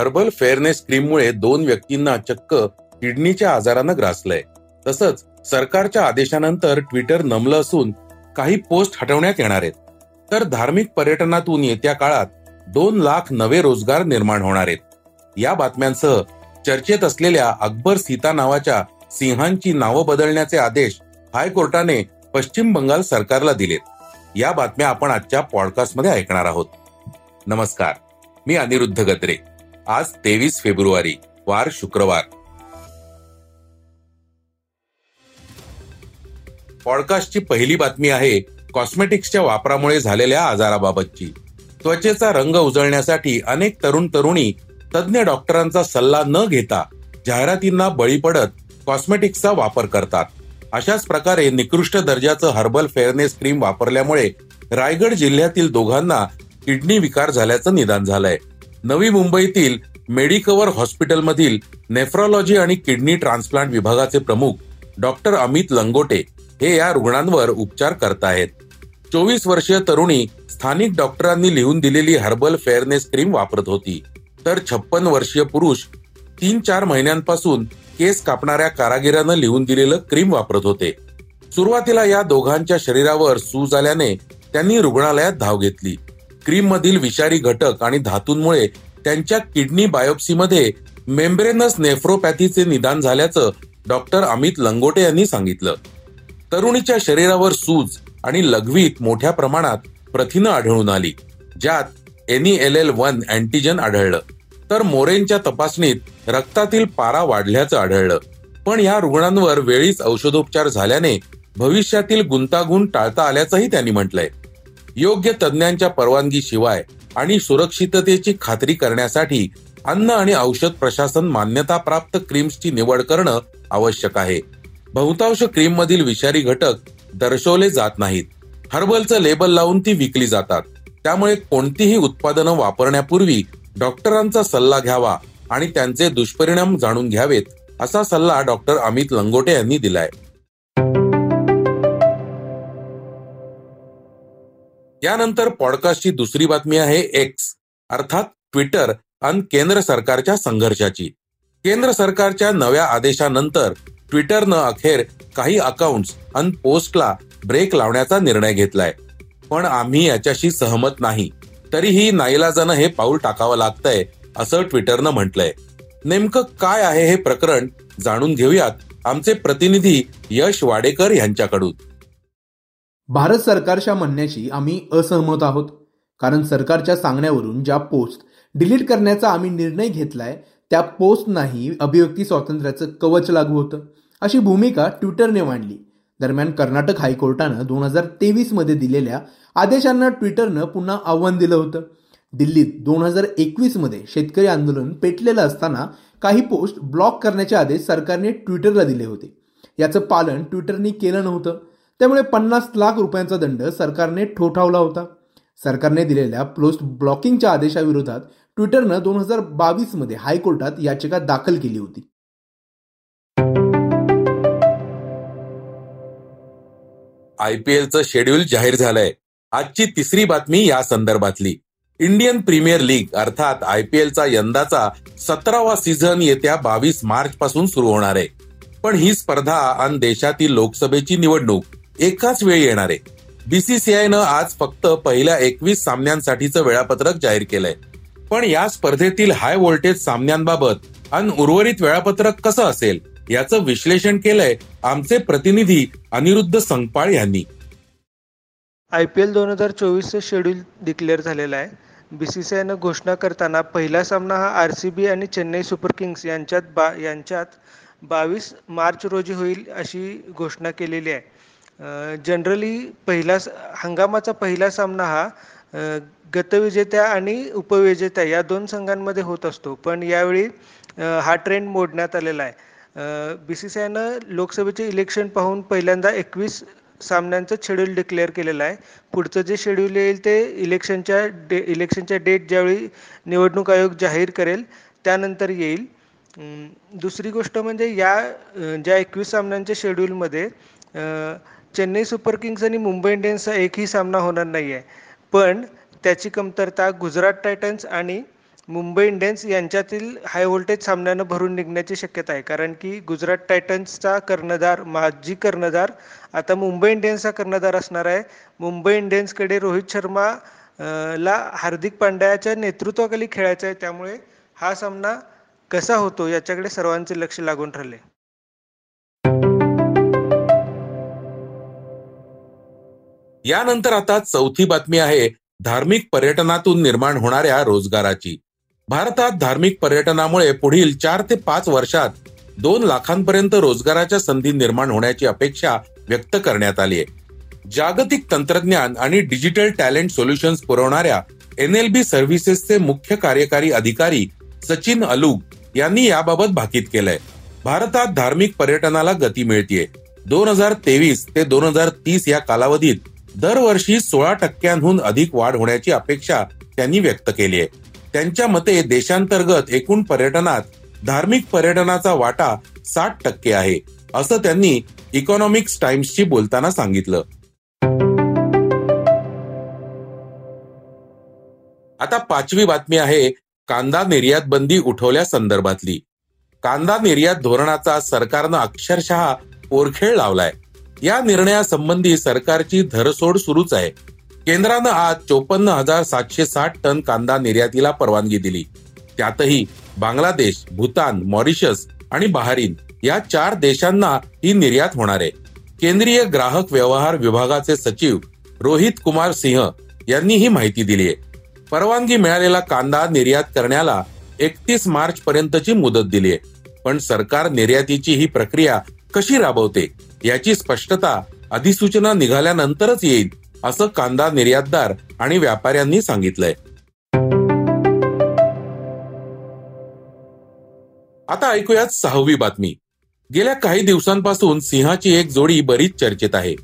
Herbal fairness क्रीममुळे दोन व्यक्तींना चक्क किडनीच्या आजारानं ग्रासलंय. तसंच सरकारच्या आदेशानंतर ट्विटर नमलं असून काही पोस्ट हटवण्यात येणार आहेत. तर धार्मिक पर्यटनातून येत्या काळात दोन लाख नवे रोजगार निर्माण होणार आहेत. या बातम्यांसह चर्चेत असलेल्या अकबर सीता नावाच्या सिंहांची नावं बदलण्याचे आदेश हायकोर्टाने पश्चिम बंगाल सरकारला दिलेत. या बातम्या आपण आजच्या पॉडकास्टमध्ये ऐकणार आहोत. नमस्कार. मी अनिरुद्ध गद्रे. आज तेवीस फेब्रुवारी वार शुक्रवार. पॉडकास्टची पहिली बातमी आहे कॉस्मेटिक्सच्या वापरामुळे झालेल्या आजाराबाबतची. त्वचेचा रंग उजळण्यासाठी अनेक तरुण तरुणी तज्ज्ञ डॉक्टरांचा सल्ला न घेता जाहिरातींना बळी पडत कॉस्मेटिक्सचा वापर करतात. अशाच प्रकारे निकृष्ट दर्जाचं हर्बल फेअरनेस क्रीम वापरल्यामुळे रायगड जिल्ह्यातील दोघांना किडनी विकार झाल्याचं निदान झालंय. नवी मुंबईतील मेडिकवर हॉस्पिटलमधील नेफ्रॉलॉजी आणि किडनी ट्रान्सप्लांट विभागाचे प्रमुख डॉक्टर अमित लंगोटे हे या रुग्णांवर उपचार करतायत चोवीस वर्षीय तरुणी स्थानिक डॉक्टरांनी लिहून दिलेली हर्बल फेअरनेस क्रीम वापरत होती. तर छप्पन वर्षीय पुरुष तीन चार महिन्यांपासून केस कापणाऱ्या कारागिरानं लिहून दिलेलं क्रीम वापरत होते. सुरुवातीला या दोघांच्या शरीरावर सूज आल्याने त्यांनी रुग्णालयात धाव घेतली. क्रीममधील विषारी घटक आणि धातूंमुळे त्यांच्या किडनी बायोप्सीमध्ये मेम्ब्रेनस नेफ्रोपॅथीचे निदान झाल्याचं डॉक्टर अमित लंगोटे यांनी सांगितलं. तरुणीच्या शरीरावर सूज आणि लघवीत मोठ्या प्रमाणात प्रथिनं आढळून आली ज्यात N E L L one antigen आढळलं. तर मोरेंच्या तपासणीत रक्तातील पारा वाढल्याचं आढळलं. पण या रुग्णांवर वेळीच औषधोपचार झाल्याने भविष्यातील गुंतागुंत टाळता आल्याचंही त्यांनी म्हटलंय. योग्य तज्ज्ञांच्या परवानगीशिवाय आणि सुरक्षिततेची खात्री करण्यासाठी अन्न आणि औषध प्रशासन मान्यताप्राप्त क्रीम्सची निवड करणं आवश्यक आहे. बहुतांश क्रीम मधील विषारी घटक दर्शवले जात नाहीत. हर्बलचं लेबल लावून ती विकली जातात. त्यामुळे कोणतीही उत्पादनं वापरण्यापूर्वी डॉक्टरांचा सल्ला घ्यावा आणि त्यांचे दुष्परिणाम जाणून घ्यावेत असा सल्ला डॉक्टर अमित लंगोटे यांनी दिलाय. यानंतर पॉडकास्टची दुसरी बातमी आहे एक्स अर्थात ट्विटर आणि केंद्र सरकारच्या संघर्षाची. केंद्र सरकारच्या नव्या आदेशानंतर ट्विटरनं अखेर काही अकाउंट्स आणि पोस्टला ब्रेक लावण्याचा निर्णय घेतलाय. पण आम्ही याच्याशी सहमत नाही. तरीही नाईलाजानं हे पाऊल टाकावं लागतंय असं ट्विटरनं म्हटलंय. नेमकं काय आहे हे प्रकरण जाणून घेऊयात आमचे प्रतिनिधी यश वाडेकर यांच्याकडून. भारत सरकारच्या म्हणण्याशी आम्ही असहमत आहोत. कारण सरकारच्या सांगण्यावरून ज्या पोस्ट डिलीट करण्याचा आम्ही निर्णय घेतलाय त्या पोस्टनाही अभिव्यक्ती स्वातंत्र्याचं कवच लागू होतं. अशी भूमिका ट्विटरने मांडली. दरम्यान कर्नाटक हायकोर्टानं दोन हजार तेवीसमध्ये दिलेल्या आदेशांना ट्विटरनं पुन्हा आव्हान दिलं होतं. दिल्लीत दोन हजार एकवीसमध्ये शेतकरी आंदोलन पेटलेलं असताना काही पोस्ट ब्लॉक करण्याचे आदेश सरकारने ट्विटरला दिले होते. याचं पालन ट्विटरने केलं नव्हतं. त्यामुळे पन्नास लाख रुपयांचा दंड सरकारने ठोठावला होता. सरकारने दिलेल्या पोस्ट ब्लॉकिंगच्या आदेशाविरोधात ट्विटरनं दोन हजार बावीसमध्ये हायकोर्टात याचिका दाखल केली होती. आयपीएलचं शेड्यूल जाहीर झालंय. आजची तिसरी बातमी या संदर्भातली. इंडियन प्रीमियर लीग अर्थात आयपीएलचा यंदाचा सतरावा सीझन येत्या बावीस मार्च पासून सुरू होणार आहे. पण ही स्पर्धा आणि देशातील लोकसभेची निवडणूक एकाच वेळी येणार. आहे बीसीसीआयनं आज फक्त पहिल्या एकवीस सामन्यांसाठीचं वेळापत्रक जाहीर केलंय. पण या स्पर्धेतील हाय व्होल्टेज सामन्यांबाबत आणि उर्वरित वेळापत्रक कसं असेल याचं विश्लेषण केलंय आमचे प्रतिनिधी अनिरुद्ध संगपाळ यांनी. आय पी एल दोन हजार चोवीसचं शेड्यूल डिक्लेअर झालेलं आहे. बी सी सी आयनं घोषणा करताना पहिला सामना हा आर सी बी आणि चेन्नई सुपर किंग्स यांच्यात बा यांच्यात बावीस मार्च रोजी होईल अशी घोषणा केलेली आहे. जनरली पहिला हंगामाचा पहिला सामना हा गतविजेत्या आणि उपविजेत्या या दोन संघांमध्ये होत असतो. पण यावेळी हा ट्रेंड मोडण्यात आलेला आहे. बी सी सी आयनं लोकसभेचे इलेक्शन पाहून पहिल्यांदा एकवीस सामन्यांचं शेड्यूल डिक्लेअर केलेलं आहे. पुढचं जे शेड्यूल येईल ते इलेक्शनच्या डे इलेक्शनच्या डेट ज्यावेळी निवडणूक आयोग जाहीर करेल त्यानंतर येईल. दुसरी गोष्ट म्हणजे या ज्या एकवीस सामन्यांच्या शेड्यूलमध्ये चेन्नई सुपर किंग्स आणि मुंबई इंडियन्सचा एकही सामना होणार नाही आहे पण त्याची कमतरता गुजरात टायटन्स आणि मुंबई इंडियन्स यांच्यातील हाय व्होल्टेज सामन्यानं भरून निघण्याची शक्यता आहे. कारण की गुजरात टायटन्सचा कर्णधार माजी कर्णधार आता मुंबई इंडियन्सचा कर्णधार असणार आहे. मुंबई इंडियन्सकडे रोहित शर्मा ला हार्दिक पांड्याच्या नेतृत्वाखाली खेळायचं आहे. त्यामुळे हा सामना कसा होतो याच्याकडे सर्वांचे लक्ष लागून राहिले यानंतर आता चौथी बातमी आहे धार्मिक पर्यटनातून निर्माण होणाऱ्या रोजगाराची. भारतात धार्मिक पर्यटनामुळे पुढील चार ते पाच वर्षात दोन लाखांपर्यंत रोजगाराच्या संधी निर्माण होण्याची अपेक्षा व्यक्त करण्यात आली आहे. जागतिक तंत्रज्ञान आणि डिजिटल टॅलेंट सोल्युशन्स पुरवणाऱ्या एन एल बी सर्व्हिसेसचे मुख्य कार्यकारी अधिकारी सचिन अलुग यांनी याबाबत भाकीत केलंय. भारतात धार्मिक पर्यटनाला गती मिळतीये. दोन हजार तेवीस ते दोन हजार तीस या कालावधीत दरवर्षी सोळा टक्क्यांहून अधिक वाढ होण्याची अपेक्षा त्यांनी व्यक्त केली आहे. त्यांच्या मते देशांतर्गत एकूण पर्यटनात धार्मिक पर्यटनाचा वाटा साठ टक्के आहे असं त्यांनी इकॉनॉमिक्स टाइम्सशी बोलताना सांगितलं. आता पाचवी बातमी आहे कांदा निर्यात बंदी उठवल्या संदर्भातली. कांदा निर्यात धोरणाचा सरकारनं अक्षरशः ओरखेळ लावलाय. या निर्णयासंबंधी सरकारची धरसोड सुरूच आहे. केंद्रानं आज चोपन्न हजार सातशे साठ टन कांदा निर्यातीला परवानगी दिली. त्यातही बांगलादेश भूतान मॉरिशस आणि बहारीन या चार देशांना ही निर्यात होणार आहे. केंद्रीय ग्राहक व्यवहार विभागाचे सचिव रोहित कुमार सिंह यांनी ही माहिती दिली आहे. परवानगी मिळालेला कांदा निर्यात करण्याला एकतीस मार्च पर्यंतची मुदत दिली आहे. पण सरकार निर्यातीची ही प्रक्रिया कशी राबवते याची स्पष्टता अधिसूचना निघाल्यानंतरच येईल असं कांदा निर्यातदार आणि व्यापाऱ्यांनी सांगितलंय. आता ऐकूयात सहावी बातमी. गेल्या काही दिवसांपासून सिंहाची एक जोडी बरीच चर्चेत आहे.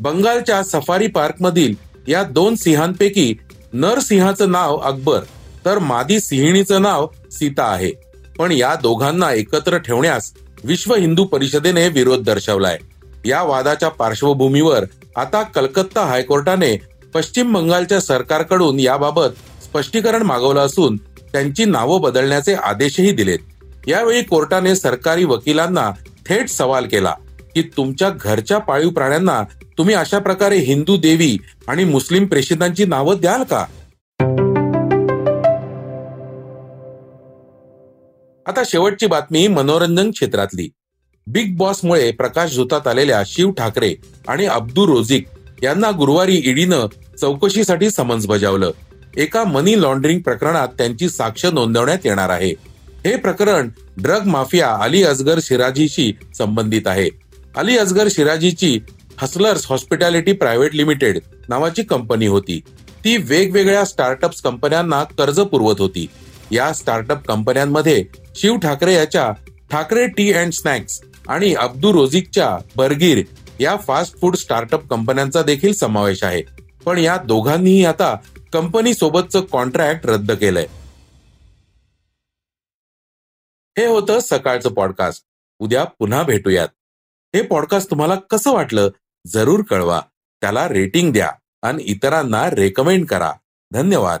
बंगालच्या सफारी पार्क मधील या दोन सिंहांपैकी नर सिंहाचं नाव अकबर तर मादी सिंहिणीचं नाव सीता आहे. पण या दोघांना एकत्र ठेवण्यास विश्व हिंदू परिषदेने विरोध दर्शवलाय. या वादाच्या पार्श्वभूमीवर आता कलकत्ता हायकोर्टाने पश्चिम बंगालच्या सरकारकडून याबाबत स्पष्टीकरण मागवलं असून त्यांची नावं बदलण्याचे आदेशही दिलेत. यावेळी कोर्टाने सरकारी वकिलांना थेट सवाल केला की तुमच्या घरच्या पाळीव प्राण्यांना तुम्ही अशा प्रकारे हिंदू देवी आणि मुस्लिम प्रेषितांची नावं द्याल का? आता शेवटची बातमी मनोरंजन क्षेत्रातली. बिग बॉसमुळे प्रकाश झोतात आलेल्या शिव ठाकरे आणि अब्दू रोझिक यांना गुरुवारी ईडीनं चौकशीसाठी समन्स बजावलं. एका मनी लॉन्ड्रिंग प्रकरणात त्यांची साक्ष नोंदवण्यात येणार आहे. हे प्रकरण ड्रग माफिया अली असगर शिराजीशी संबंधित आहे. अली अजगर शिराजीची हसलर्स हॉस्पिटॅलिटी प्रायव्हेट लिमिटेड नावाची कंपनी होती. ती वेगवेगळ्या स्टार्टअप कंपन्यांना कर्ज पुरवत होती. या स्टार्टअप कंपन्यांमध्ये शिव ठाकरे याच्या ठाकरे टी अँड स्नॅक्स आणि अब्दू रोझिकच्या बर्गीर या फास्ट फूड स्टार्टअप कंपन्यांचा देखील समावेश आहे. पण या दोघांनीही आता कंपनी सोबतचं कॉन्ट्रॅक्ट रद्द केलंय. हे होतं सकाळचं पॉडकास्ट उद्या पुन्हा भेटूयात. हे पॉडकास्ट तुम्हाला कसं वाटलं जरूर कळवा. त्याला रेटिंग द्या आणि इतरांना रेकमेंड करा. धन्यवाद.